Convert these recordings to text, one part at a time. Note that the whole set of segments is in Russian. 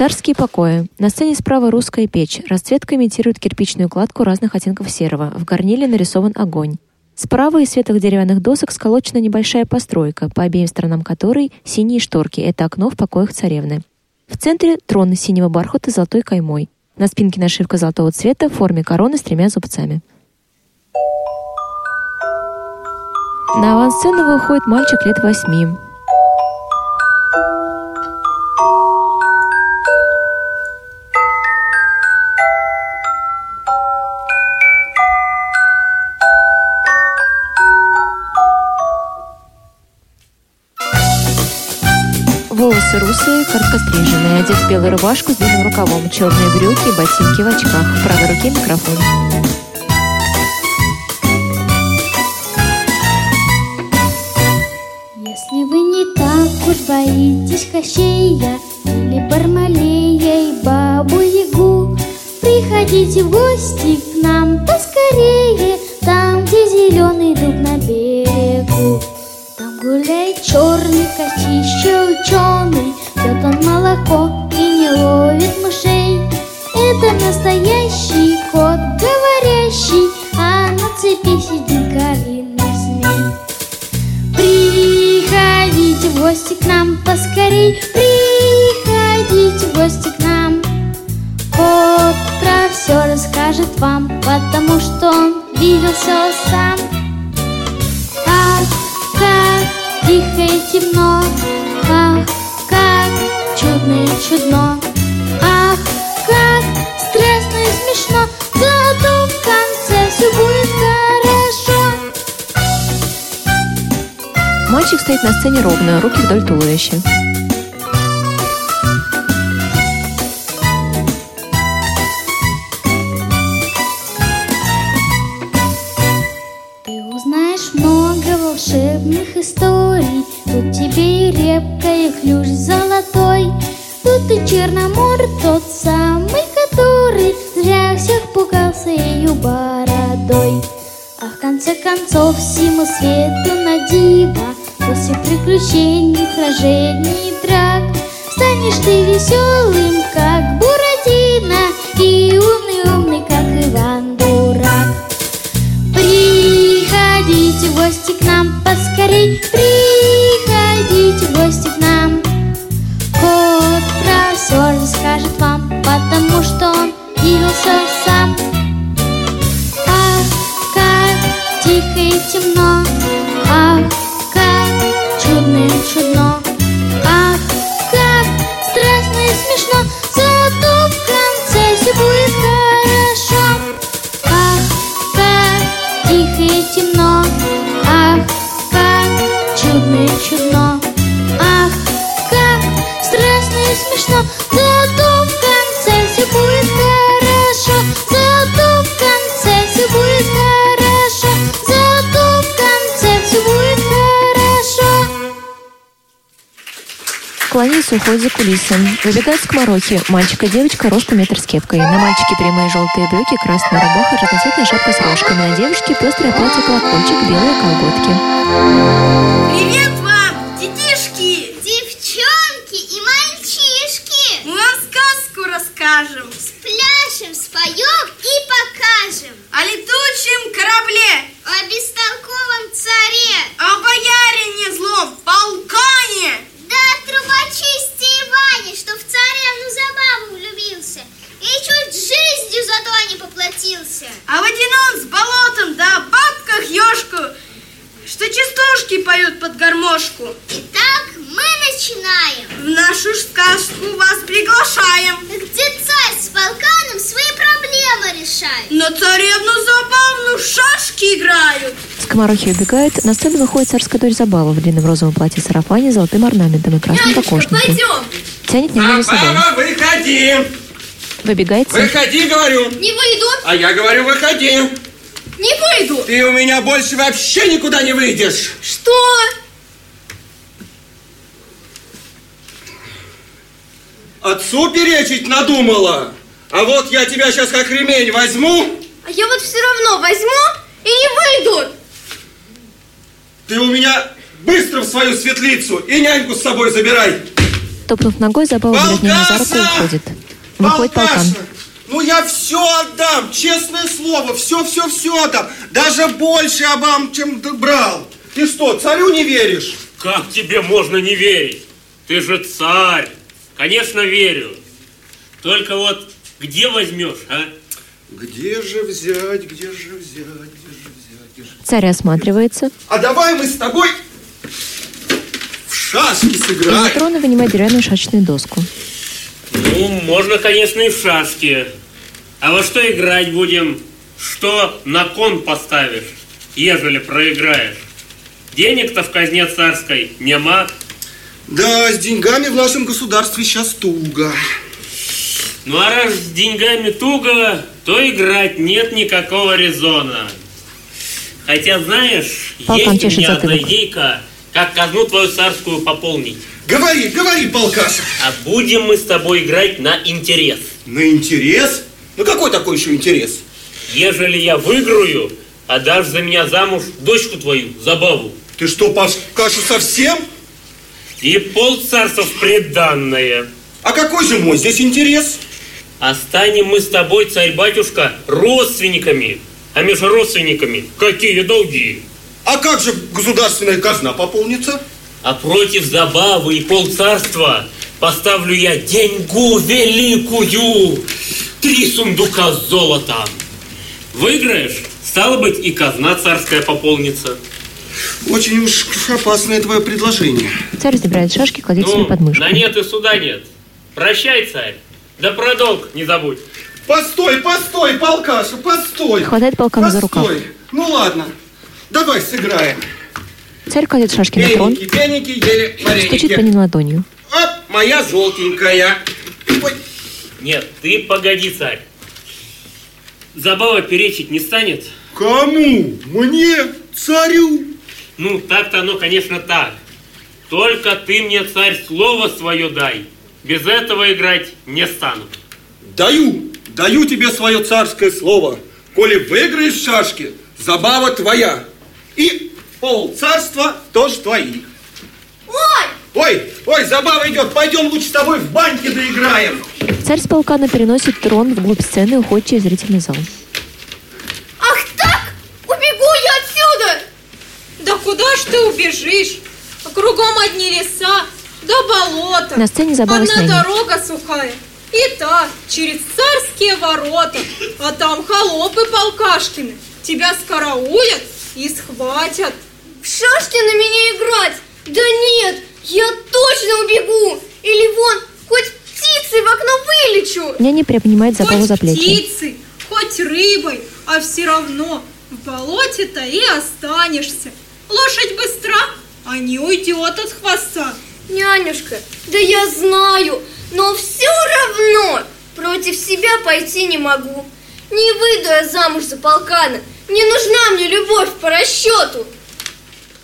Царские покои. На сцене справа русская печь. Расцветка имитирует кирпичную кладку разных оттенков серого. В горниле нарисован огонь. Справа из светлых деревянных досок сколочена небольшая постройка, по обеим сторонам которой синие шторки. Это окно в покоях царевны. В центре трон из синего бархата с золотой каймой. На спинке нашивка золотого цвета в форме короны с тремя зубцами. На авансцену выходит мальчик лет восьми. Русые, короткостриженные, одет в белую рубашку с длинным рукавом, черные брюки, ботинки в очках. В правой руке микрофон. Если вы не так уж боитесь Кощея Или Бармалея и Бабу-Ягу Приходите в гости к нам поскорее Там, где зеленый дуб на берегу Там гуляет черный котище ученый Пьет он молоко и не ловит мышей. Это настоящий кот говорящий А на цепи сидит гориллый змей. Приходите в гости к нам поскорей Приходите в гости к нам. Кот про все расскажет вам Потому что он видел все сам. Ах, как тихо и темно Ах, как чудно и чудно Ах, как страшно и смешно Зато в конце все будет хорошо Мальчик стоит на сцене ровно, руки вдоль туловища. Тут тебе и репка, и ключ золотой. Тут и черномор, тот самый, который Зря всех пугался ее бородой. А в конце концов всему свету на диво После приключений, сражений и драк Станешь ты веселым, как Буратино Кланяется уходит за кулисы. Выбегают скоморохи. Мальчик и девочка ростом метр с кепкой. На мальчике прямые желтые брюки, красная рубаха, разноцветная шапка с рожками. На девушке пестрое платье колокольчик, белые колготки. Привет вам, детишки! Девчонки и мальчишки! Мы вам сказку расскажем Спляшем, споем и покажем о летучем корабле, О бестолковом царе о боярине злом, полкане, Да о трубочисте Иване, что в царевну забаву влюбился И чуть жизнью зато не поплатился о водяном с болотом, да о бабках ёшку, что частушки поют под гармошку. Итак, мы начинаем В нашу ж сказку вас приглашаем. Где царь с полканом свои проблемы решает На царевну забавную в шашки играют. Скоморохи убегают. На сцену выходит царская дочь Забава в длинном розовом платье сарафане с золотым орнаментом и красным кокошником. Тянет няню за собой. Забава, выходи! Выбегает. Выходи, говорю! Не выйду, А я говорю, выходи! не выйду. Ты у меня больше вообще никуда не выйдешь! Что? Отцу перечить надумала! А вот я тебя сейчас как ремень возьму, А я вот все равно возьму и не выйду. Ты у меня быстро в свою светлицу и няньку с собой забирай! Топнув ногой, Забава берет Няню за руку и уходит. Выходит полкан. Полкаша, Ну я все отдам, честное слово, все, все, все отдам. Даже больше обам, чем ты брал. Ты что, царю не веришь? Как тебе можно не верить? Ты же царь. Конечно, верю. Только вот где возьмешь, а? Где же взять, где же взять, где же взять, где же... Царь осматривается. А давай мы с тобой в шашки Из сыграем. трона вынимает деревянную шашечную доску. Ну, можно, конечно, и в шашки. А во что играть будем? Что на кон поставишь, ежели проиграешь? Денег-то в казне царской нема. Да, с деньгами в нашем государстве сейчас туго. Ну а раз с деньгами туго, то играть нет никакого резона. Хотя, знаешь, Полкан есть у меня одна идейка, как казну твою царскую пополнить. Говори, говори, полкаша. А будем мы с тобой играть на интерес. На интерес? Ну какой такой еще интерес? Ежели я выиграю, отдашь за меня замуж дочку твою, забаву. Ты что, Пашкаша, совсем? И пол царства преданное. А какой же мой здесь интерес? А станем мы с тобой, царь-батюшка, родственниками. А между родственниками какие долги? А как же государственная казна пополнится? А против забавы и полцарства поставлю я деньгу великую. Три сундука с золотом. Выиграешь, стало быть, и казна царская пополнится. Очень уж опасное твое предложение. Царь забирает шашки, кладет себе Ну, под мышку. на нет и суда нет. Прощай, царь. Да про долг не забудь. Постой, постой, полкаша, постой. Хватает полкана за рукав. Постой. Ну ладно, давай сыграем. Царь кладет шашки на трон, Пеники, пеники, ели стучит по вареники. ним ладонью. Оп, моя желтенькая. Ой, Нет, ты погоди, царь. Забава перечить не станет? Кому? Мне? Царю? Ну, так-то оно, конечно, так. Только ты мне, царь, слово свое дай. Без этого играть не стану. Даю, даю тебе свое царское слово. Коли выиграешь в шашки, забава твоя. И пол царства тоже твои. Ой, Ой, ой, забава идет, пойдем лучше с тобой в баньке доиграем. Царь с полкана переносит трон вглубь сцены и уходит через зрительный зал. ах так? Убегу я отсюда! Да куда ж ты убежишь? Кругом одни леса, да болото. На сцене забава с Одна няней. дорога сухая. И та через царские ворота. А там холопы полкашкины. Тебя скараулят и схватят. В шашки на меня играть? Да нет, я точно убегу! Или вон, хоть птицей в окно вылечу! Няня приобнимает забаву за плечи. птицей, хоть рыбой, а все равно в болоте-то и останешься. Лошадь быстра, а не уйдет от хвоста. Нянюшка, да я знаю, но все равно против себя пойти не могу. Не выйду я замуж за полкана. Не нужна мне любовь по расчету.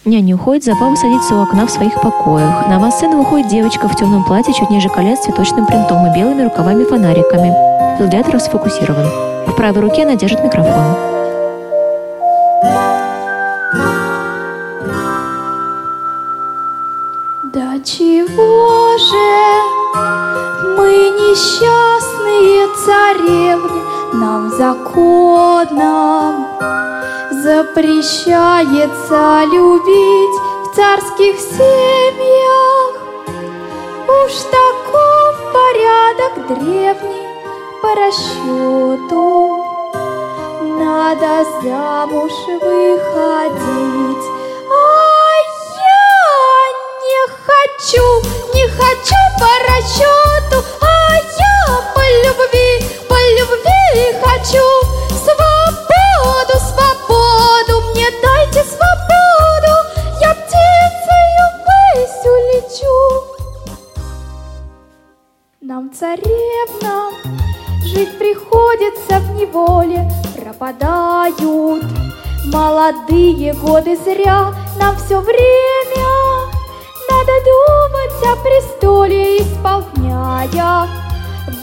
Няня уходит, забава садится у окна в своих покоях. На авансцену выходит девочка в темном платье чуть ниже колен с цветочным принтом и белыми рукавами-фонариками. Взгляд расфокусирован. В правой руке она держит микрофон. Да чего же несчастные царевны Нам законом. Запрещается любить в царских семьях. Уж таков порядок древний по расчету. Надо замуж выходить. А я не хочу, не хочу по расчету. А все время надо думать о престоле, исполняя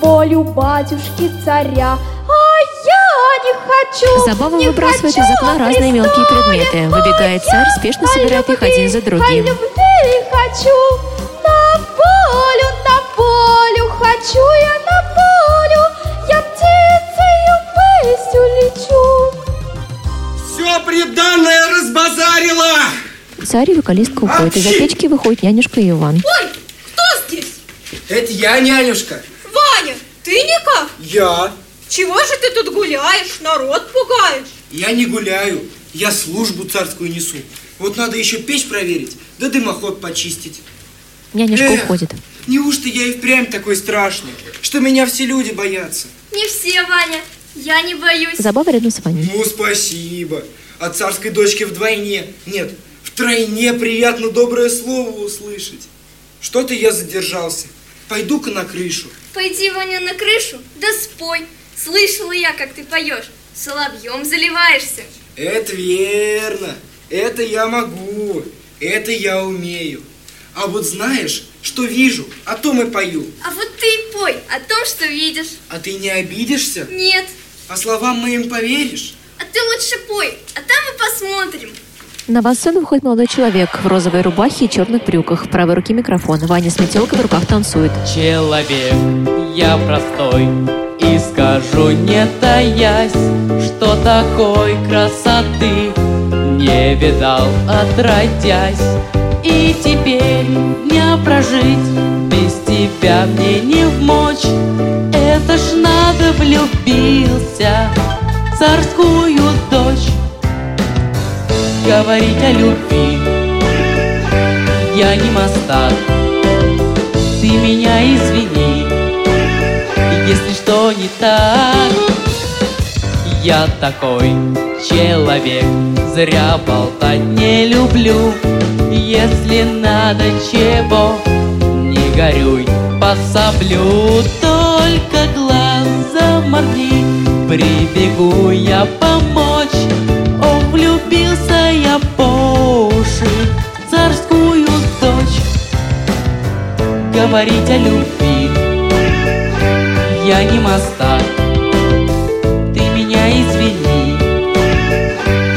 волю батюшки царя. А я не хочу, Забава не выбрасывает хочу из окна о разные мелкие предметы. Выбегает царь, я спешно собирает их любви, один за другим. любви хочу на волю, на Царь и вокалистка уходят. Из-за печки выходит нянюшка и Иван. Ой, кто здесь? Это я, нянюшка. Ваня, ты никак? Я. Чего же ты тут гуляешь, народ пугаешь? Я не гуляю. Я службу царскую несу. Вот надо еще печь проверить, да дымоход почистить. Нянюшка Эх, уходит. Неужто я и впрямь такой страшный, что меня все люди боятся? Не все, Ваня. Я не боюсь. Забава рядом с Ваней. Ну, спасибо. От царской дочки вдвойне, нет, втройне приятно доброе слово услышать. Что-то я задержался. Пойду-ка на крышу. Пойди, Ваня, на крышу, да спой. Слышала я, как ты поешь. Соловьем заливаешься. Это верно. Это я могу. Это я умею. А вот знаешь, что вижу, о том и пою. А вот ты пой о том, что видишь. А ты не обидишься? Нет. А словам моим поверишь? А ты лучше пой, а там и посмотрим. На авансцену выходит молодой человек в розовой рубахе и черных брюках. В правой руке микрофон. Ваня с метелкой в руках танцует. Человек, я простой И скажу, не таясь Что такой красоты Не видал, отродясь И теперь дня прожить Без тебя мне не вмочь Это ж надо влюбился в Царскую дочь Говорить о любви Я не мастак ты меня извини, если что не так. Я такой человек, зря болтать не люблю. Если надо чего, не горюй, пособлю. Только глаза моргни, прибегу я помочь. Говорить о любви Я не мастак Ты меня извини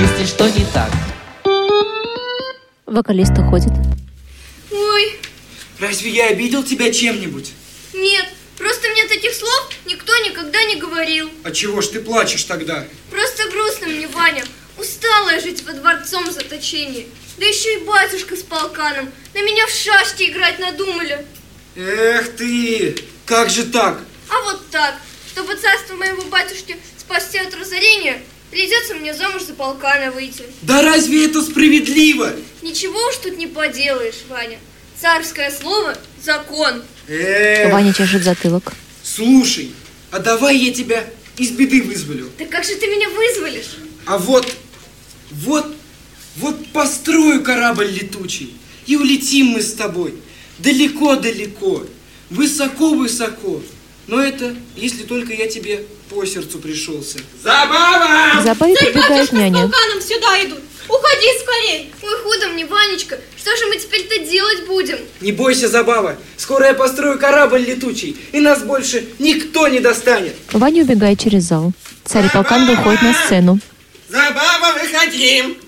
Если что не так Вокалист уходит. Ой, Разве я обидел тебя чем-нибудь? нет, просто мне таких слов никто никогда не говорил. А чего ж ты плачешь тогда? Просто грустно мне, Ваня. Устала я жить во дворцом заточении. Да еще и батюшка с полканом. На меня в шашки играть надумали. Эх ты, как же так? А вот так, чтобы царство моего батюшки спасти от разорения, придется мне замуж за полкана выйти. Да разве это справедливо? Ничего уж тут не поделаешь, Ваня. Царское слово – закон. Эх, Ваня чешет затылок. слушай, а давай я тебя из беды вызволю. Да как же ты меня вызволишь? А вот, вот, вот построю корабль летучий, и улетим мы с тобой далеко-далеко, высоко-высоко. Но это, если только я тебе по сердцу пришелся. Забава! Батюшка с няня. полканом сюда идут. Уходи скорей. Ой, худо мне, Ванечка, что же мы теперь-то делать будем? Не бойся, Забава, скоро я построю корабль летучий, и нас больше никто не достанет. Ваня убегает через зал. Царь и полкан выходят на сцену. Забава, выходи!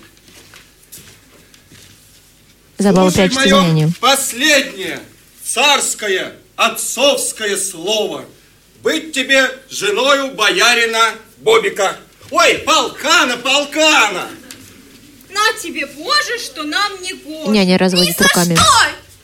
Забава мое няню. последнее царское отцовское слово. Быть тебе женою боярина Бобика. Ой, полкана, полкана! На тебе, Боже, что нам не гоже. Няня разводит руками.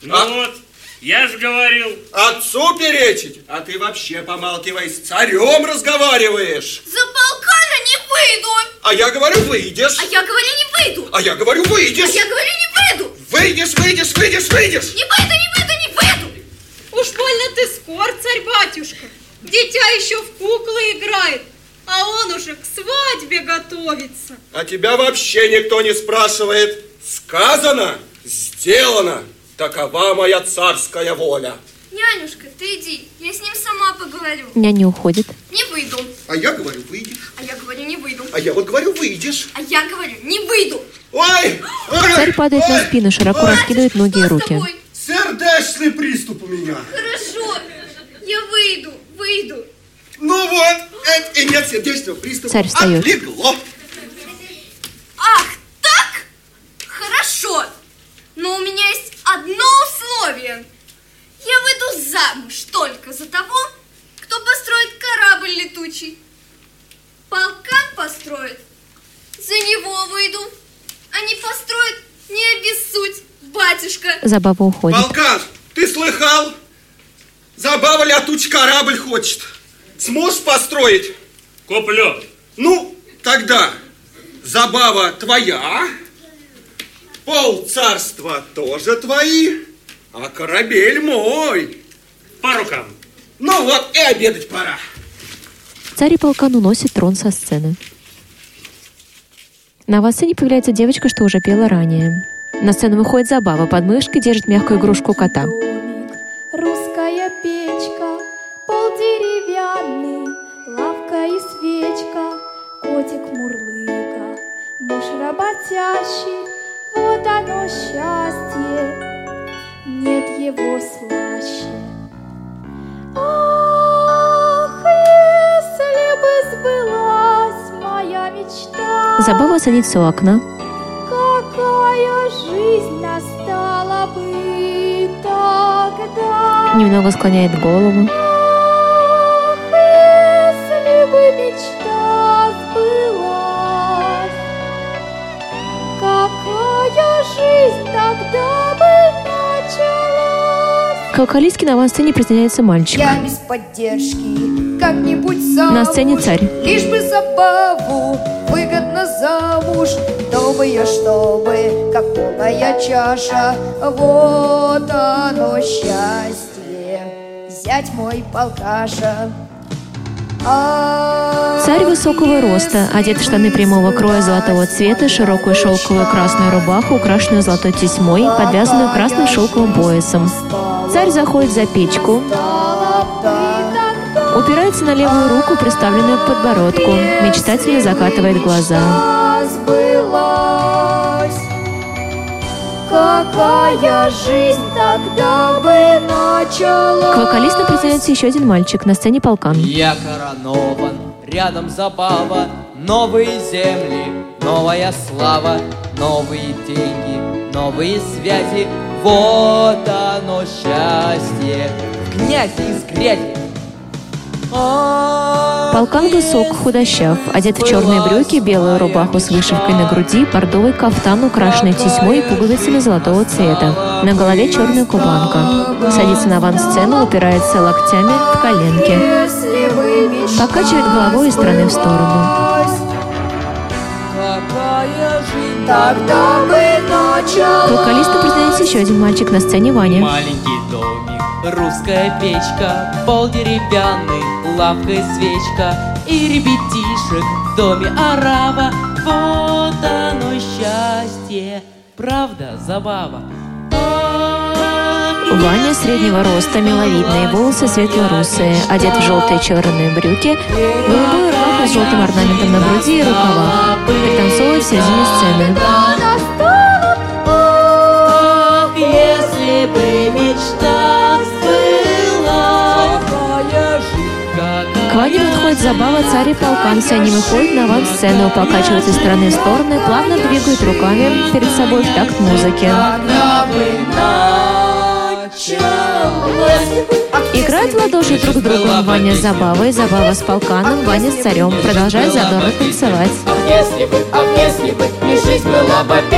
Ну вот, я же говорил. Отцу перечить? А ты вообще помалкивай, с царем разговариваешь. За полкана не выйду. А я говорю, выйдешь. А я говорю, не выйду. А я говорю, А выйдешь. я говорю, не выйду. Выйдешь, выйдешь, выйдешь, выйдешь. Не выйду, не выйду, не выйду. Уж больно ты скор, царь-батюшка. Дитя еще в куклы играет, а он уже к свадьбе готовится. А тебя вообще никто не спрашивает. Сказано, сделано. Такова моя царская воля. Нянюшка, ты иди, я с ним сама поговорю. Няня уходит. Не выйду. А я говорю, выйдешь. А я говорю, не выйду. А я вот говорю, выйдешь. А я говорю, не выйду. Ой! Царь падает на спину, широко раскидывает ноги и руки. тобой? Сердечный приступ у меня. Хорошо, я выйду, выйду. Ну вот, это и нет сердечного приступа. Царь встает. Отлегло. Ах, так? Хорошо. Но у меня есть одно условие. Я выйду замуж только за того, кто построит корабль летучий. Полкан построит, за него выйду. А не построит, не обессудь, батюшка. Забава уходит. Полкан, ты слыхал? Забава летучий корабль хочет. Сможешь построить? Куплю. Ну, тогда забава твоя, пол царства тоже твои, а корабель мой. По рукам. Ну вот и обедать пора. Царь и полкан уносит трон со сцены. На авансцене появляется девочка, что уже пела ранее. На сцену выходит Забава, под мышкой держит мягкую игрушку кота. русская печка, пол деревянный, лавка и свечка, котик мурлыка, муж работящий, вот оно счастье, нет его слаще. Ах, если бы сбылась моя мечта, Забава садится у окна, какая жизнь настала бы тогда. немного склоняет голову. Ах, если бы мечта сбылась, какая жизнь тогда бы началась? К вокалистке на авансцене присоединяется мальчик. Я без поддержки как-нибудь сам На сцене царь. Лишь бы забаву выгодно замуж. Чтобы я, чтобы, как полная чаша. Вот оно счастье. Зять мой полкаша Царь высокого роста, одет в штаны прямого кроя золотого цвета, широкую шелковую красную рубаху, украшенную золотой тесьмой, подвязанную красным шелковым поясом. Царь заходит за печку, упирается на левую руку, приставленную к подбородку, мечтательно закатывает глаза. Какая жизнь тогда бы началась К вокалистам присоединяется еще один мальчик на сцене полкан. Я коронован, рядом забава, новые земли, новая слава, новые деньги, новые связи. Вот оно счастье, в князе из грязи. Полкан высок, худощав, одет в черные брюки, белую рубаху с вышивкой на груди, бордовый кафтан, украшенный тесьмой и пуговицами золотого цвета. На голове черная кубанка. Садится на авансцену, упирается локтями в коленки. Покачивает головой из стороны в сторону. Вокалисту присоединяется еще один мальчик на сцене Ваня. Маленький домик, русская печка, пол деревянный, лавка и свечка, и ребятишек в доме арава. Вот оно счастье, правда, забава. Ваня среднего роста, миловидные, волосы светло-русые, одет в желтые черные брюки, голубую рубаху с желтым орнаментом на груди и рукавах. Пританцовывает в середине сцены. Ах, если бы мечта какая К Ване подходит забава царь и полкан. Все они выходят на авансцену, покачиваются из стороны в стороны, плавно двигают руками перед собой в такт музыки. Играют в ладоши друг с другом. Ваня с забавой, забава с полканом, Ваня с царем. Продолжают задорно танцевать. А песня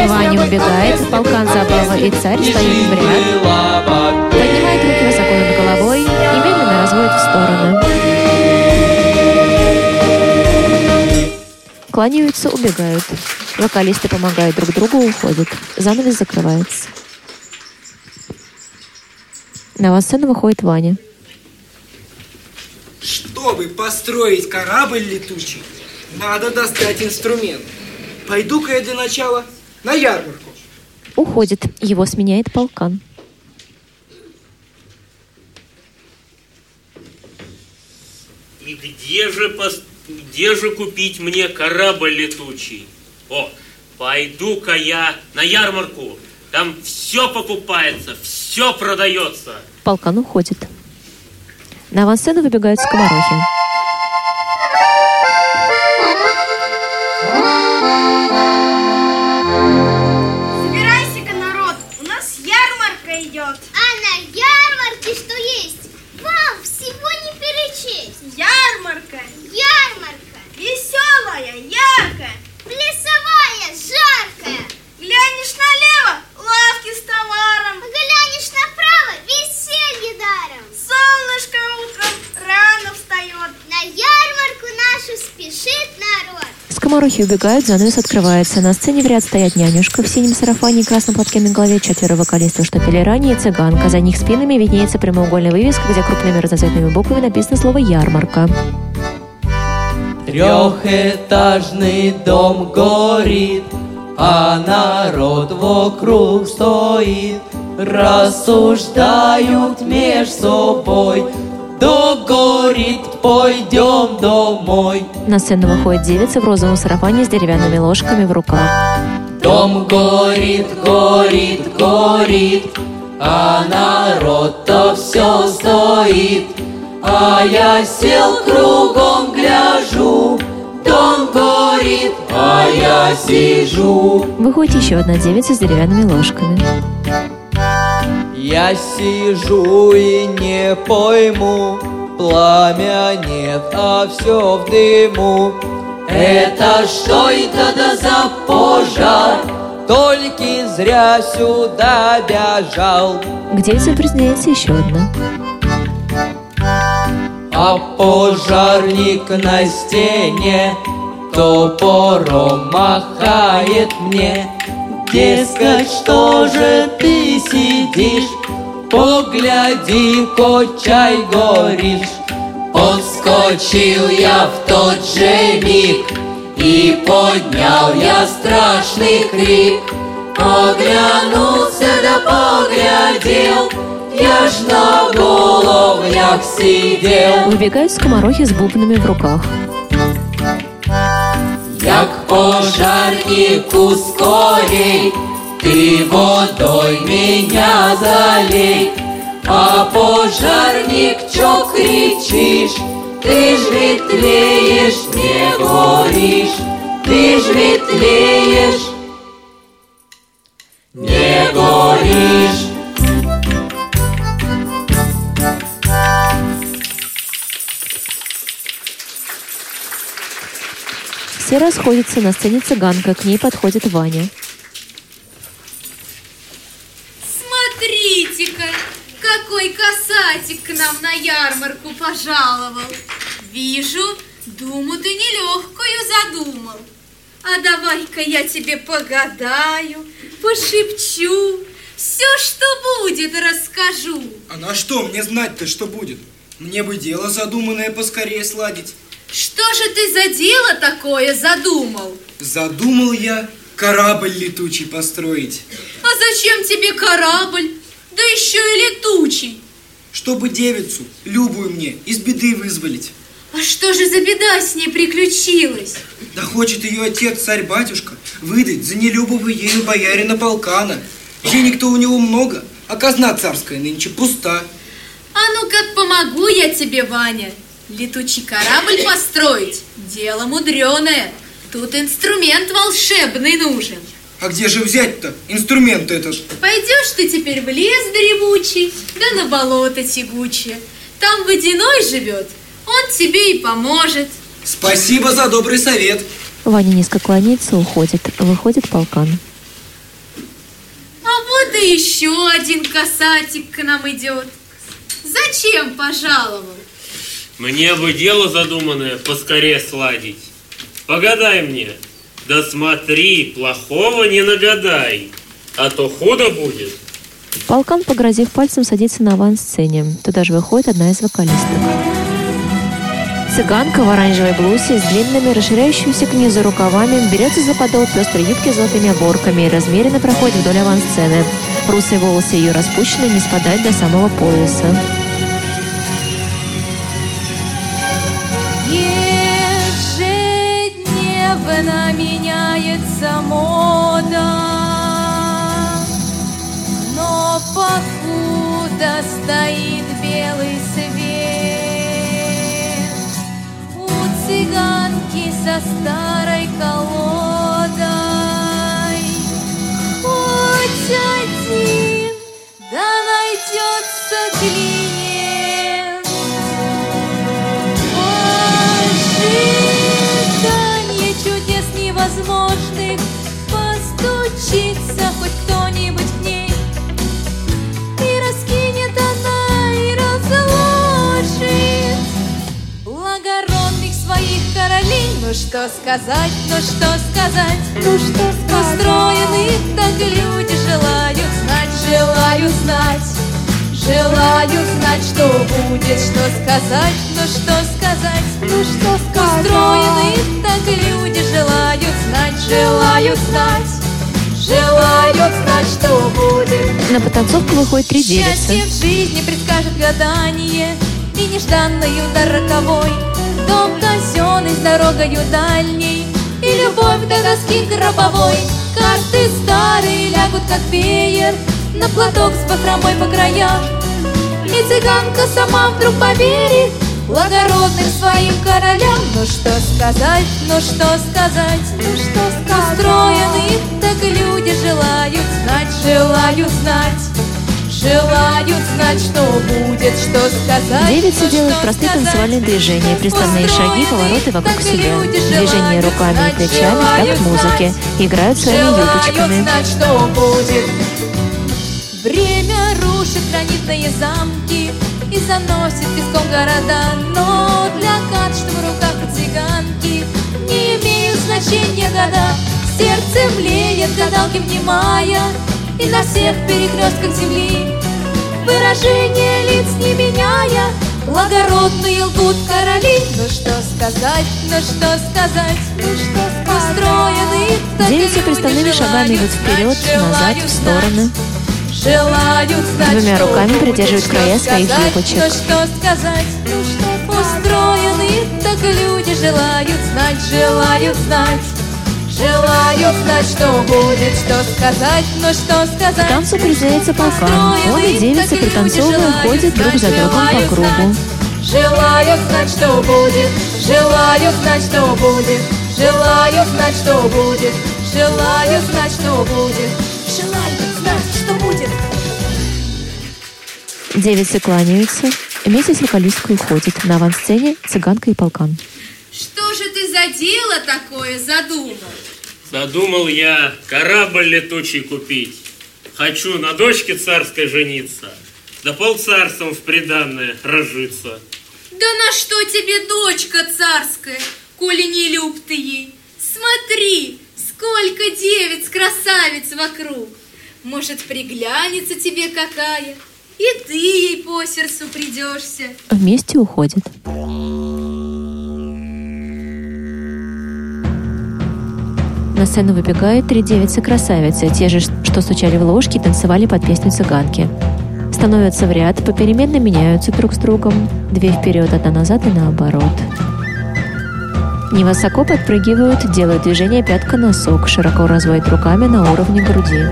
Ваня убегает, полкан, забава и царь стоят в ряд. Поднимает руки высоко над головой и медленно разводит в стороны. Кланяются, убегают. Вокалисты помогают друг другу, уходят. Занавес закрывается. На авансцену выходит Ваня. Чтобы построить корабль летучий, надо достать инструмент. Пойду-ка я для начала на ярмарку. Уходит. Его сменяет полкан. И где же, пос- где же купить мне корабль летучий? О, пойду-ка я на ярмарку. Там все покупается, все продается. Полкан уходит. На авансцену выбегают скоморохи. Собирайся-ка, Ярмарка Ярмарка, веселая, яркая. Скоморохи убегают, занавес открывается. На сцене в ряд стоят нянюшка в синем сарафане и красном платке на голове, четверо вокалистов, что пели ранее, цыганка. За них спинами виднеется прямоугольная вывеска, где крупными разноцветными буквами написано слово «Ярмарка». Трехэтажный дом горит, а народ вокруг стоит. Рассуждают меж собой, догорит, пойдем домой. На сцену выходит девица в розовом сарафане с деревянными ложками в руках. Дом горит, горит, горит, а народ-то все стоит. А я сел кругом гляжу, дом горит, а я сижу. Выходит еще одна девица с деревянными ложками. Я сижу и не пойму, пламя нет, а все в дыму. Это что это да за пожар? Только зря сюда бежал. К девице присоединяется еще одна. А пожарник на стене топором махает мне. Дескать, что же ты сидишь? Погляди, чай горишь. Подскочил я в тот же миг И поднял я страшный крик Оглянулся да поглядел Я ж на головнях сидел Выбегают скоморохи с бубнами в руках. Як пожарнику скорей, ты водой меня залей. А пожарник, чё кричишь? Ты ж ветлеешь, не горишь, ты ж ветлеешь, не горишь. Все расходятся, на сцене цыганка, к ней подходит Ваня. Смотрите-ка, какой касатик к нам на ярмарку пожаловал. Вижу, думу ты нелегкую задумал. А давай-ка я тебе погадаю, пошепчу, все, что будет, расскажу. А на что мне знать-то, что будет? Мне бы дело задуманное поскорее сладить. Что же ты за дело такое задумал? Задумал я корабль летучий построить, А зачем тебе корабль, да еще и летучий? чтобы девицу, любую мне, из беды вызволить. А что же за беда с ней приключилась? Да хочет ее отец, царь-батюшка, выдать за нелюбого ею боярина полкана. Денег-то у него много, а казна царская нынче пуста. А ну как помогу я тебе, Ваня. Летучий корабль построить – дело мудреное. Тут инструмент волшебный нужен. А где же взять-то инструмент этот? Пойдешь ты теперь в лес дремучий, да на болото тягучее. Там водяной живет, он тебе и поможет. Спасибо за добрый совет. Ваня низко кланяется, уходит. Выходит полкан. А вот и еще один касатик к нам идет. Зачем пожаловал? Мне бы дело задуманное поскорее сладить. Погадай мне. Да смотри, плохого не нагадай, а то худо будет. Полкан, погрозив пальцем, садится на авансцене. Туда же выходит одна из вокалисток. Цыганка в оранжевой блузе с длинными, расширяющимися к низу рукавами берется за подол пестрой юбки с золотыми оборками и размеренно проходит вдоль авансцены. Русые волосы ее распущены, не спадают до самого пояса. Ежедневно меняется мода, но покуда стоит белый свет, у цыганки со старой колодой хоть Постучится хоть кто-нибудь к ней. И раскинет она, и разложит Благородных своих королей. Но что сказать, ну что сказать, Ну что сказать? Устроены так люди желают знать, желают знать Желаю знать, что будет, что сказать, ну что сказать, Ну что сказать? Устроены так люди желают знать, желают знать Желают знать, что будет. На потанцовку выходит три девицы. Счастье в жизни предскажет гадание И нежданный удар роковой. Дом казенный с дорогою дальней И любовь до доски гробовой. Карты старые лягут как веер На платок с бахромой по краям. И цыганка сама вдруг поверит Благородным своим королям Ну что сказать, ну что сказать Ну что сказать? Устроены так люди желают знать, желают знать Желают знать, что будет, что сказать Девицы делают простые сказать. танцевальные движения, приставные шаги, повороты вокруг себя. Движения руками и плечами в такт желают музыки. Играют своими юбочками. знать, что будет Время рушит гранитные замки И заносит песком города. Но для что в руках цыганки Не имеют значения года. Сердце млеет, гадалки внимая И на всех перекрестках земли. Выражение лиц не меняя Благородные лгут короли. Ну что сказать, ну что сказать Ну что сказать? Устроены люди приставными шагами идут вперед, назад, в стороны. Желают знать, Двумя руками придерживают края своих юбочек. Ну что сказать, Ну что устроены так люди желают знать, желают знать. Желают знать, что будет, что сказать, ну что К сказать. танцу присоединяется полкан. Он и девицы пританцовывая ходят друг за другом по кругу. Желаю знать, что будет, желаю знать, что будет, желаю знать, что будет, желаю знать, что будет, что будет. Девицы кланяются. Вместе с вокалисткой уходит. На авансцене цыганка и полкан. Что же ты за дело такое задумал? Задумал я корабль летучий купить. Хочу на дочке царской жениться. Да полцарством в приданное разжиться. Да на что тебе дочка царская, коли не люб ты ей? Смотри, сколько девиц, красавиц вокруг. Может, приглянется тебе какая, и ты ей по сердцу придешься. Вместе уходят. На сцену выбегают три девицы-красавицы, те же, что стучали в ложки и танцевали под песню цыганки. Становятся в ряд, попеременно меняются друг с другом. Две вперед, одна назад и наоборот. Невысоко подпрыгивают, делают движение пятка-носок, широко разводят руками на уровне груди.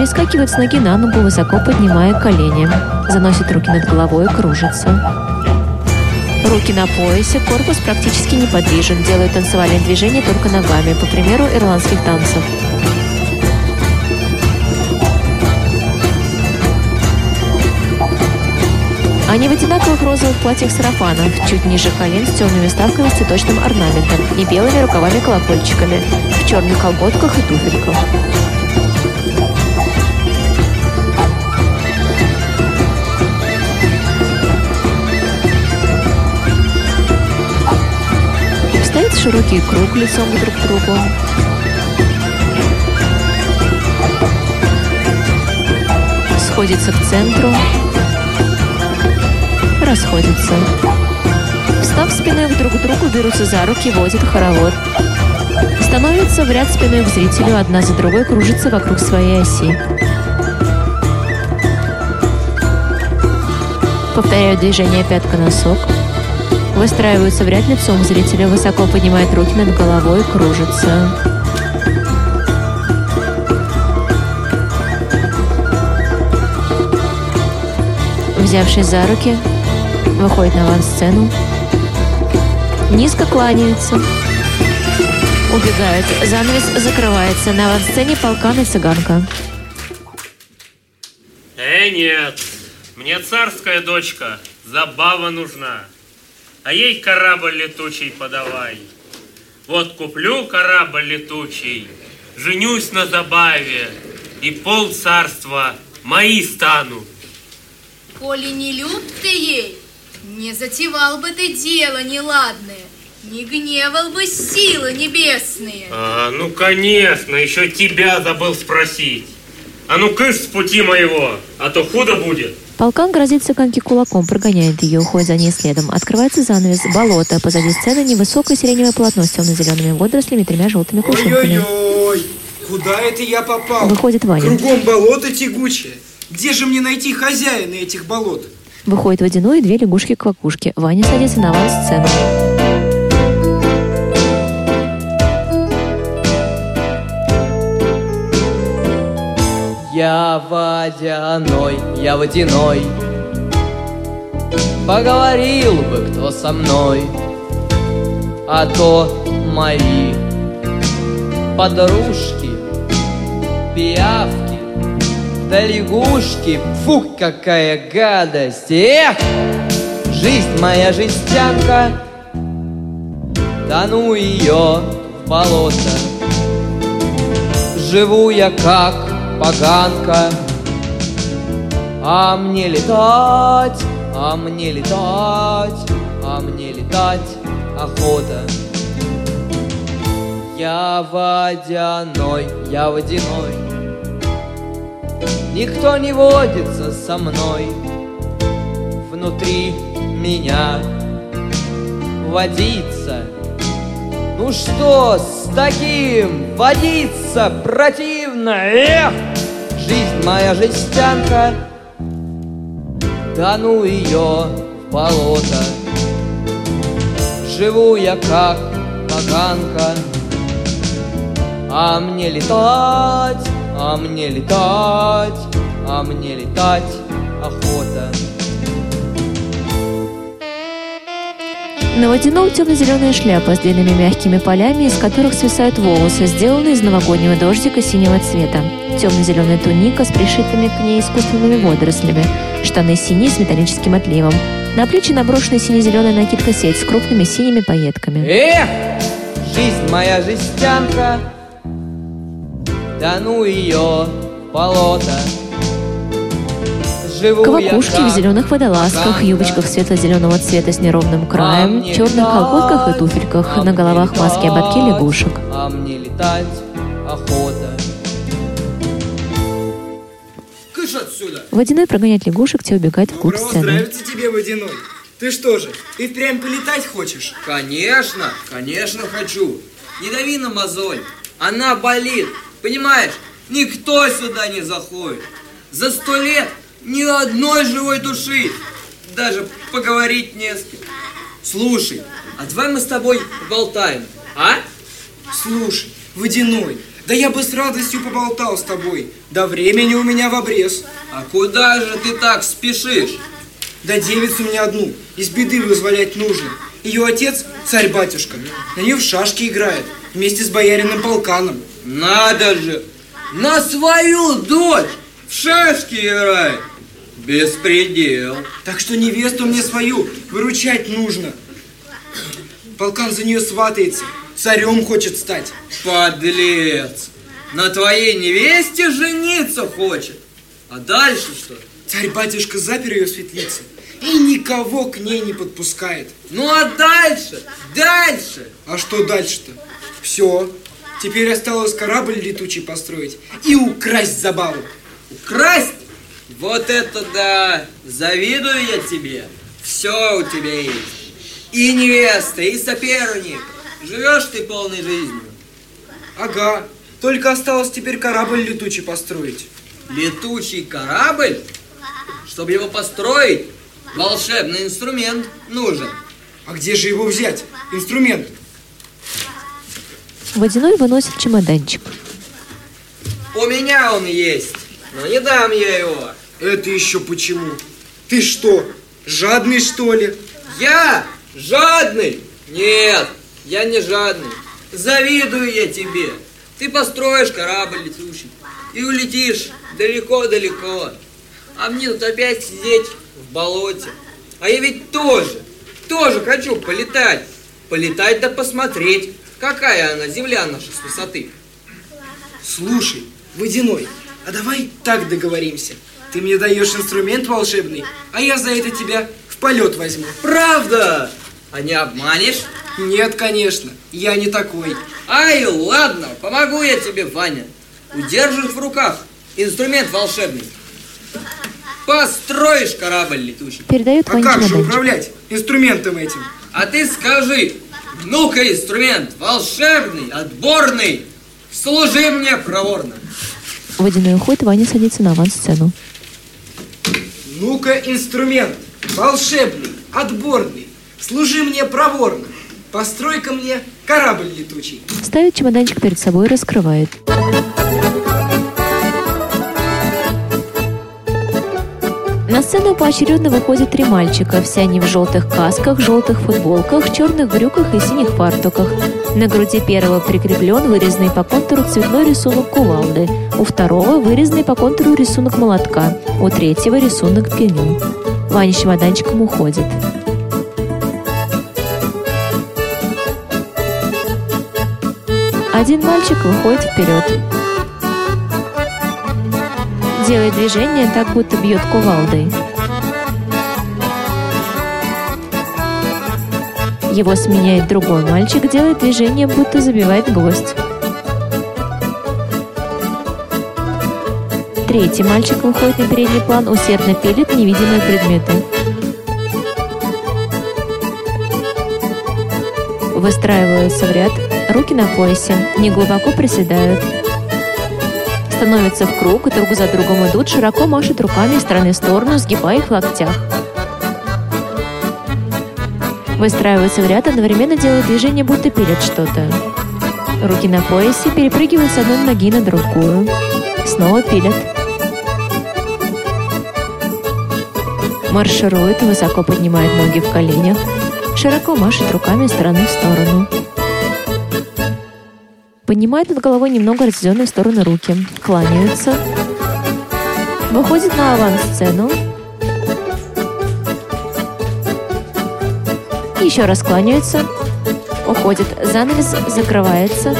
Перескакивают с ноги на ногу, высоко поднимая колени. Заносят руки над головой, кружатся. Руки на поясе, корпус практически неподвижен, делают танцевальные движения только ногами, по примеру ирландских танцев. Они в одинаковых розовых платьях-сарафанах, чуть ниже колен с темными вставками с цветочным орнаментом и белыми рукавами-колокольчиками, в черных колготках и туфельках. Широкий круг лицом друг к другу. Сходится к центру. Расходятся. Встав спиной друг к другу, берутся за руки, водят хоровод. Становятся в ряд спиной к зрителю, одна за другой кружится вокруг своей оси. Повторяют движение пятка-носок. Выстраиваются в ряд лицом к зрителю, высоко поднимают руки над головой, кружатся. Взявшись за руки, выходит на авансцену. Низко кланяются. Убегают. Занавес закрывается. На авансцене полкан и цыганка. Э, нет. Мне царская дочка. Забава нужна. А ей корабль летучий подавай. Вот куплю корабль летучий, женюсь на забаве, и пол царства мои станут. Коли не люб ты ей, не затевал бы ты дело неладное, не гневал бы силы небесные. А, ну, конечно, еще тебя забыл спросить. А ну, кыш с пути моего, а то худо будет. Полкан грозит цыганке кулаком, прогоняет ее, уходит за ней следом. Открывается занавес, болото, позади сцены невысокое сиреневое полотно с темно-зелеными водорослями и тремя желтыми кувшинками. Ой-ой-ой, куда это я попал? Выходит Ваня. Кругом болото тягучее. Где же мне найти хозяина этих болот? Выходит водяной и две лягушки-квакушки. Ваня садится на авансцену. Я водяной, я водяной. Поговорил бы кто со мной А то мои подружки Пиявки да лягушки. Фу, какая гадость! Эх, жизнь моя жестянка Да ну ее в болото. Живу я как поганка. А мне летать, а мне летать А мне летать охота. Я водяной, я водяной. Никто не водится со мной. Внутри меня водиться Ну что с таким водиться противно? Эх, жизнь моя жестянка ну ее в болото Живу я как поганка А мне летать а мне летать, а мне летать охота. На водяном темно-зеленая шляпа с длинными мягкими полями, из которых свисают волосы, сделанные из новогоднего дождика синего цвета. Темно-зеленая туника с пришитыми к ней искусственными водорослями. Штаны синие с металлическим отливом. На плечи наброшена сине-зеленая накидка-сеть с крупными синими пайетками. Эх, жизнь моя жестянка, да ну ее болото. Квакушки в зеленых водолазках, юбочках светло-зеленого цвета с неровным краем, мне черных колготках и туфельках, а на головах маски ободки лягушек. А мне летать охота. Кыш отсюда! Водяной прогоняет лягушек, те убегают вглубь Право сцены. нравится тебе водяной. Ты что же, и впрямь полетать хочешь? Конечно, конечно хочу. Не дави на мозоль. Она болит. Понимаешь, никто сюда не заходит. За сто лет ни одной живой души. Даже поговорить не с кем. Слушай, а давай мы с тобой поболтаем, а? Слушай, водяной, да я бы с радостью поболтал с тобой. Да времени у меня в обрез. А куда же ты так спешишь? Да девицу мне одну, из беды вызволять нужно. Ее отец, царь-батюшка, на нее в шашки играет, вместе с боярином Полканом. Надо же! На свою дочь в шашки играет. Беспредел. Так что невесту мне свою выручать нужно. Полкан за нее сватается, царем хочет стать. Подлец! На твоей невесте жениться хочет. А дальше что? Царь-батюшка запер ее в светлице и никого к ней не подпускает. Ну а дальше? Дальше? А что дальше-то? Все. Теперь осталось корабль летучий построить и украсть забаву. Украсть? Вот это да! Завидую я тебе. Все у тебя есть. И невеста, и соперник. Живешь ты полной жизнью. Ага. Только осталось теперь корабль летучий построить. Летучий корабль? Чтобы его построить, волшебный инструмент нужен. А где же его взять? Инструмент. Водяной выносит чемоданчик. У меня он есть, но не дам я его. Это еще почему? Ты что, жадный что ли? Я жадный? Нет, я не жадный. Завидую я тебе. Ты построишь корабль летучий и улетишь далеко-далеко. А мне тут опять сидеть в болоте. А я ведь тоже, тоже хочу полетать. Полетать да посмотреть, какая она, земля наша с высоты. Слушай, Водяной, а давай так договоримся. Ты мне даешь инструмент волшебный, а я за это тебя в полет возьму. Правда? А не обманешь? Нет, конечно, я не такой. Ай, ладно, помогу я тебе, Ваня. Удержишь в руках инструмент волшебный. Построишь корабль летучий. Передает А как же управлять инструментом этим? А ты скажи, ну-ка инструмент волшебный, отборный, служи мне проворно. Водяной уходит, Ваня садится на авансцену. Ну-ка, инструмент, волшебный, отборный, служи мне проворно. Построй-ка мне корабль летучий. Ставит чемоданчик перед собой и раскрывает. На сцену поочередно выходят три мальчика. Все они в желтых касках, желтых футболках, черных брюках и синих фартуках. На груди первого прикреплен вырезанный по контуру цветной рисунок кувалды. У второго вырезанный по контуру рисунок молотка. У третьего рисунок пилы. Ваня с чемоданчиком уходит. Один мальчик выходит вперед. Делает движение, так будто бьет кувалдой. Его сменяет другой мальчик, делает движение, будто забивает гвоздь. Третий мальчик выходит на передний план, усердно пилит невидимые предметы. Выстраиваются в ряд, руки на поясе, неглубоко приседают. Становятся в круг и друг за другом идут, широко машут руками из стороны в сторону, сгибая их в локтях. Выстраиваются в ряд, одновременно делают движение, будто пилят что-то. Руки на поясе, перепрыгивают с одной ноги на другую. Снова пилят. Марширует, высоко поднимает ноги в коленях. Широко машет руками из стороны в сторону. Поднимает над головой немного разведенные в стороны руки. Кланяются. Выходит на авансцену. Еще раз кланяются. Уходит. Занавес закрывается.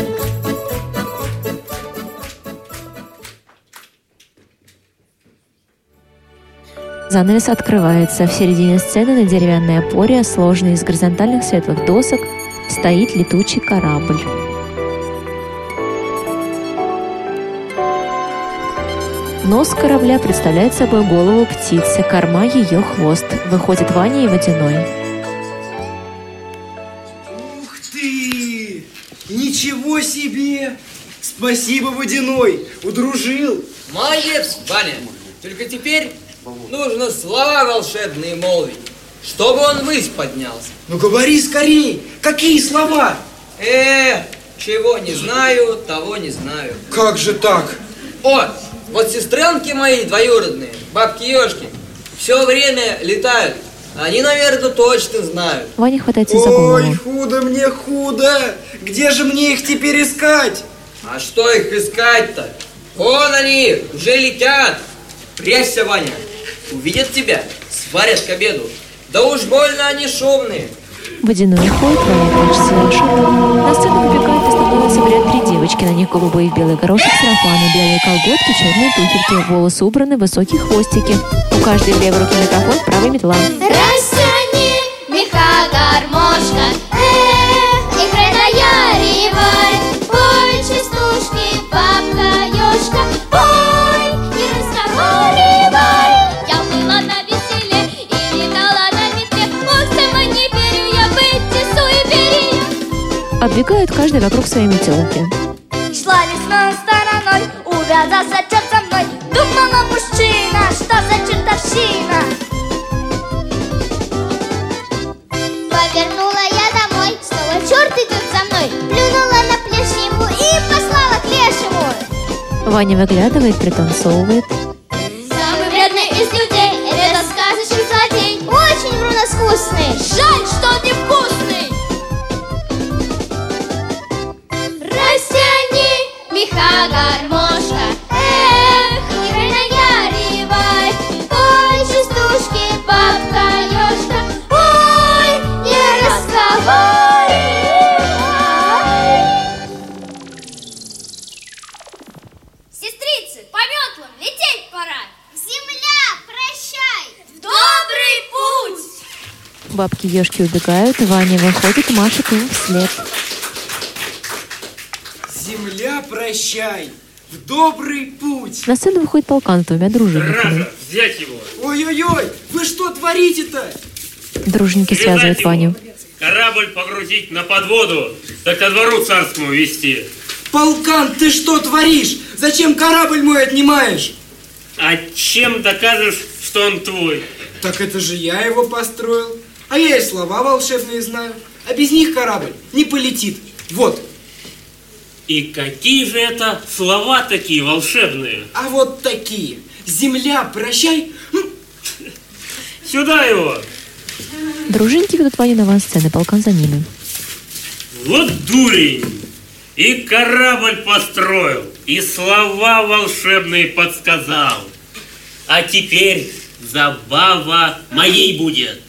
Занавес открывается. В середине сцены на деревянной опоре, сложенной из горизонтальных светлых досок, стоит летучий корабль. Нос корабля представляет собой голову птицы, корма ее хвост. Выходит Ваня и Водяной. Ничего себе! Спасибо, Водяной! Удружил! Молодец, Ваня. Только теперь нужно слова волшебные молвить, чтобы он ввысь поднялся. Ну говори скорей! Какие слова? Э, чего не знаю, того не знаю. Как же так? О, вот сестренки мои двоюродные, бабки-ешки, все время летают. Они, наверное, точно знают. Ваня хватается за Ой, голову. худо мне, худо! Где же мне их теперь искать? А что их искать-то? Вон они, уже летят. Прячься, Ваня. Увидят тебя, сварят к обеду. Да уж больно они шумные. Водяной уходит, Ваня прячется. На сцену выбегают в ряд три девочки. На них голубые и белые горошек, сарафаны, белые колготки, черные туфельки. Волосы убраны, высокие хвостики. У каждой в левой руке микрофон, в метла. Растяни меха гармошка, Оббегают каждый вокруг своей метелки. Шла лесной стороной, увязался черт со мной. Думала мужчина, что за чертовщина. Повернула я домой, снова черт идет за мной. Плюнула на плешь ему и послала к лешему. Ваня выглядывает, пританцовывает. Самый вредный из людей, это сказочный злодей Очень вруноскусный, жаль, что он гармошка, эх, игральная ревай, ой, частушки, бабка ёшка, ой, не разговаривай. Сестрицы, по метлам пора. Земля, прощай. В добрый путь. Бабки ешки убегают, Ваня выходит, Маша к ним вслед прощай, в добрый путь. На сцену выходит полкан с двумя дружинниками. взять его. Ой-ой-ой, вы что творите-то? Дружинники Связать связывают его. Ваню. Корабль погрузить на подводу, так ко двору царскому вести. Полкан, ты что творишь? Зачем корабль мой отнимаешь? А чем докажешь, что он твой? Так это же я его построил. А я и слова волшебные знаю. А без них корабль не полетит. Вот. И какие же это слова такие волшебные? А вот такие. Земля, прощай. Сюда его! Дружинники ведут Ваню на авансцены, полкан за ними. Вот дурень! И корабль построил, и слова волшебные подсказал. А теперь забава моей будет.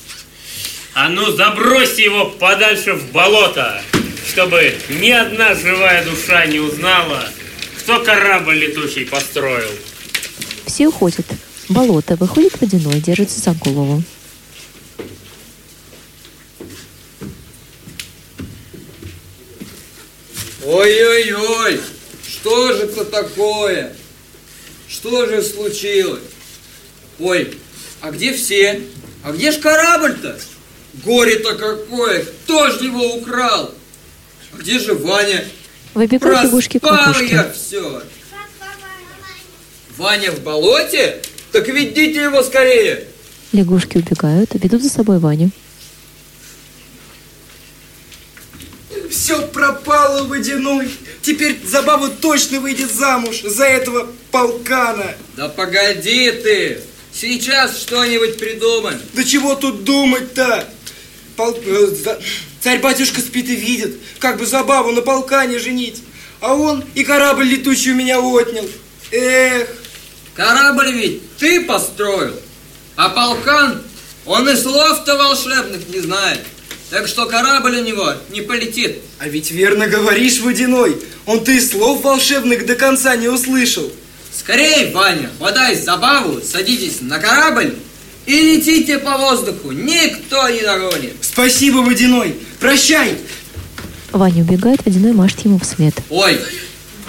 А ну забрось его подальше в болото, чтобы ни одна живая душа не узнала, кто корабль летучий построил. Все уходят. Болото. Выходит водяной, держится за голову. Ой-ой-ой, что же это такое? Что же случилось? Ой, а где все? А где ж корабль-то? Горе-то какое! Кто ж его украл? А где же Ваня? Выбегают лягушки Проспал кукушки. я все. Ваня в болоте? Так ведите его скорее. Лягушки убегают, ведут за собой Ваню. Все пропало водяной. Теперь Забава точно выйдет замуж за этого полкана. Да погоди ты. Сейчас что-нибудь придумаем. Да чего тут думать-то? Э, Царь-батюшка спит и видит, как бы Забаву на полкане женить. А он и корабль летучий у меня отнял. Эх, Корабль ведь ты построил, а полкан, он и слов-то волшебных не знает. Так что корабль у него не полетит. а ведь верно говоришь, Водяной. Он ты и слов волшебных до конца не услышал. Скорей, Ваня, хватай забаву, садитесь на корабль и летите по воздуху. Никто не догонит. Спасибо, Водяной. Прощай. Ваня убегает, водяной машет ему вслед. Ой,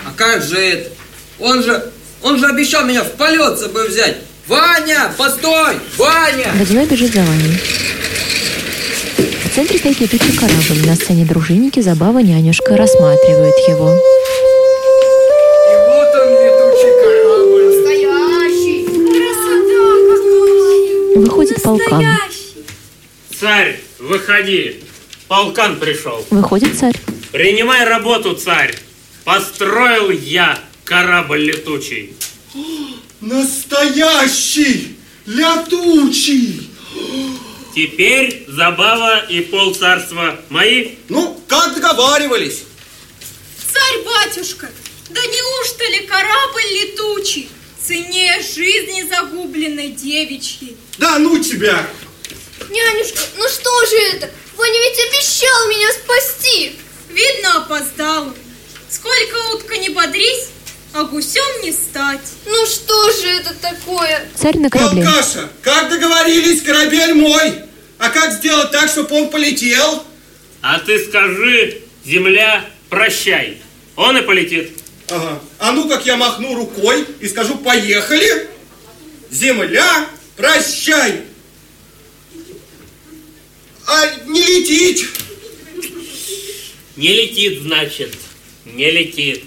а как же это? Он же, он же обещал меня в полет с собой взять. Ваня, постой! Ваня! Водяной бежит за Ваней. В центре стоит летучий корабль. На сцене дружинники, забава, нянюшка рассматривают его. Полкан. Царь, выходи. Полкан пришел. Выходит царь. Принимай работу, царь. Построил я корабль летучий. Настоящий, летучий. Теперь забава и полцарства мои. Ну, как договаривались. Царь-батюшка, да неужто ли корабль летучий ценнее жизни загубленной девичьей? Да ну тебя. Нянюшка, ну что же это? Ваня ведь обещал меня спасти. Видно, опоздала. Сколько утка не бодрись, а гусем не стать. Ну что же это такое? Царь на корабле. Полкаша, как договорились, корабель мой. А как сделать так, чтобы он полетел? А ты скажи, земля, прощай. Он и полетит. Ага. А ну как я махну рукой и скажу поехали. Земля, прощай. А не летить. Не летит, значит. Не летит.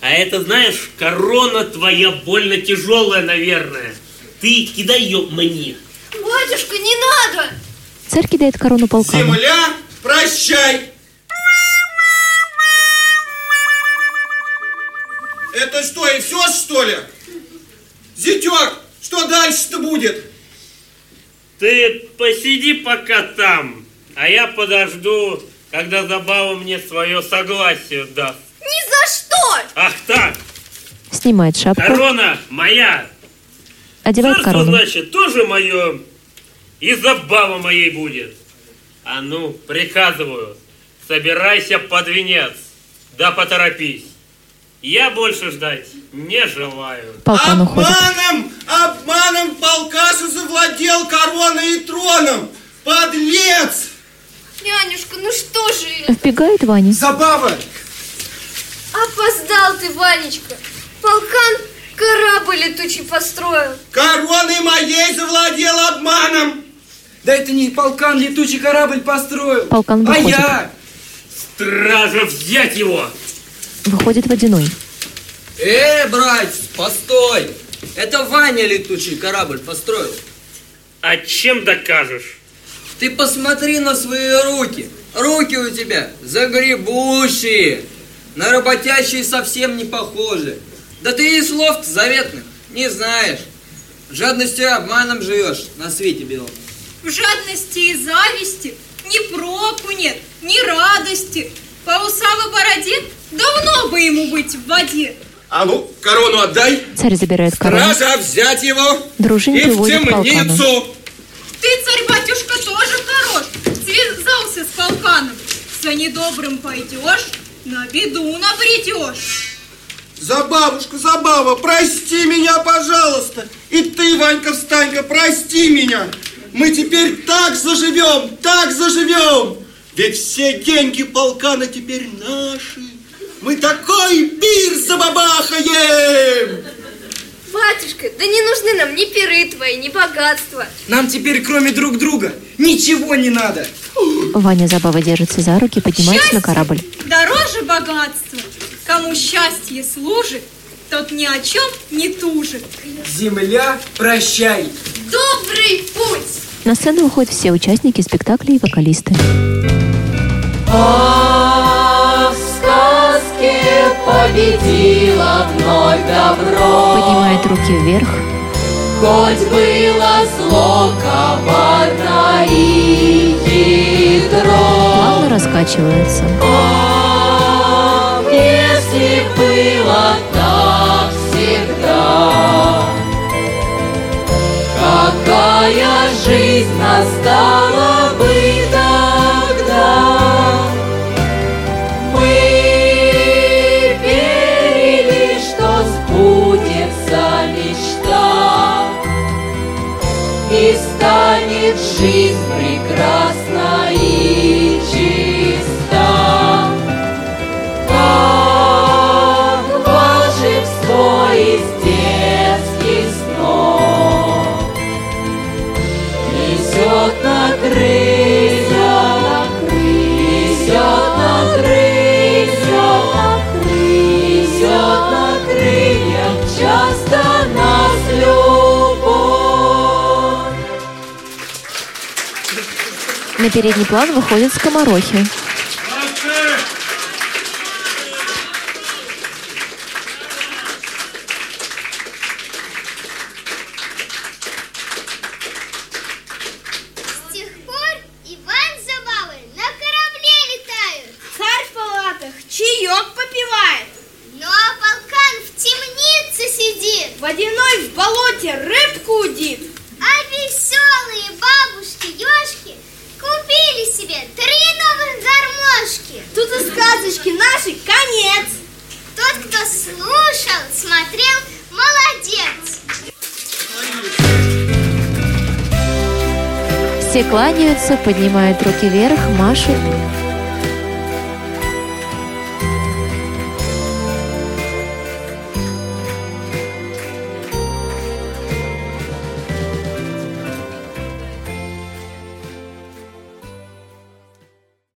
А это, знаешь, корона твоя больно тяжелая, наверное. Ты кидай ее мне. Батюшка, не надо! Царь кидает корону полкану. Земля, прощай. Это что, и все, что ли? Зятек, что дальше-то будет? Ты посиди пока там, а я подожду, когда Забава мне свое согласие даст. Ни за что! Ах так, Снимает шапку, корона моя. одевает Царство, корону. значит, тоже мое. И Забава моей будет. А ну, приказываю, собирайся под венец. Да поторопись. Я больше ждать не желаю. Полкан уходит. Обманом, обманом полкаша завладел короной и троном. Подлец! Нянюшка, ну что же это? Вбегает Ваня. Забава! Опоздал ты, Ванечка. Полкан корабль летучий построил. Короной моей завладел обманом. Да это не полкан летучий корабль построил. Полкан а выходит. я! Стража, взять его! Выходит водяной. Э, братец, постой! Это Ваня летучий корабль построил. А чем докажешь? Ты посмотри на свои руки. Руки у тебя загребущие. На работящие совсем не похожи. Да ты и слов заветных не знаешь. Жадностью и обманом живешь на свете белом. В жадности и зависти ни проку нет, ни радости. По усам и бороде давно бы ему быть в воде. А ну, корону отдай. Царь забирает корону. Стража, взять его. Дружин И в темницу. Ты, царь-батюшка, тоже хорош. Связался с полканом. За недобрым пойдешь, на беду набредешь. Забавушка, Забава, прости меня, пожалуйста. И ты, Ванька, встанька, прости меня. Мы теперь так заживем, так заживем. Ведь все деньги полкана теперь наши. Мы такой пир забабахаем. Батюшка, да не нужны нам ни пиры твои, ни богатства. Нам теперь кроме друг друга ничего не надо. Ваня Забава держится за руки и поднимается на корабль. Дороже богатства. Кому счастье служит, тот ни о чем не тужит. Земля, прощай. Добрый путь! На сцену выходят все участники спектакля и вокалисты. А в сказке победила вновь добро. Поднимает руки вверх. Хоть было зло, коварно и хитро. Плавно раскачивается. Если было так всегда, какая жизнь настала бы станет жизнь прекрасна передний план выходят скоморохи. Поднимают руки вверх, машут.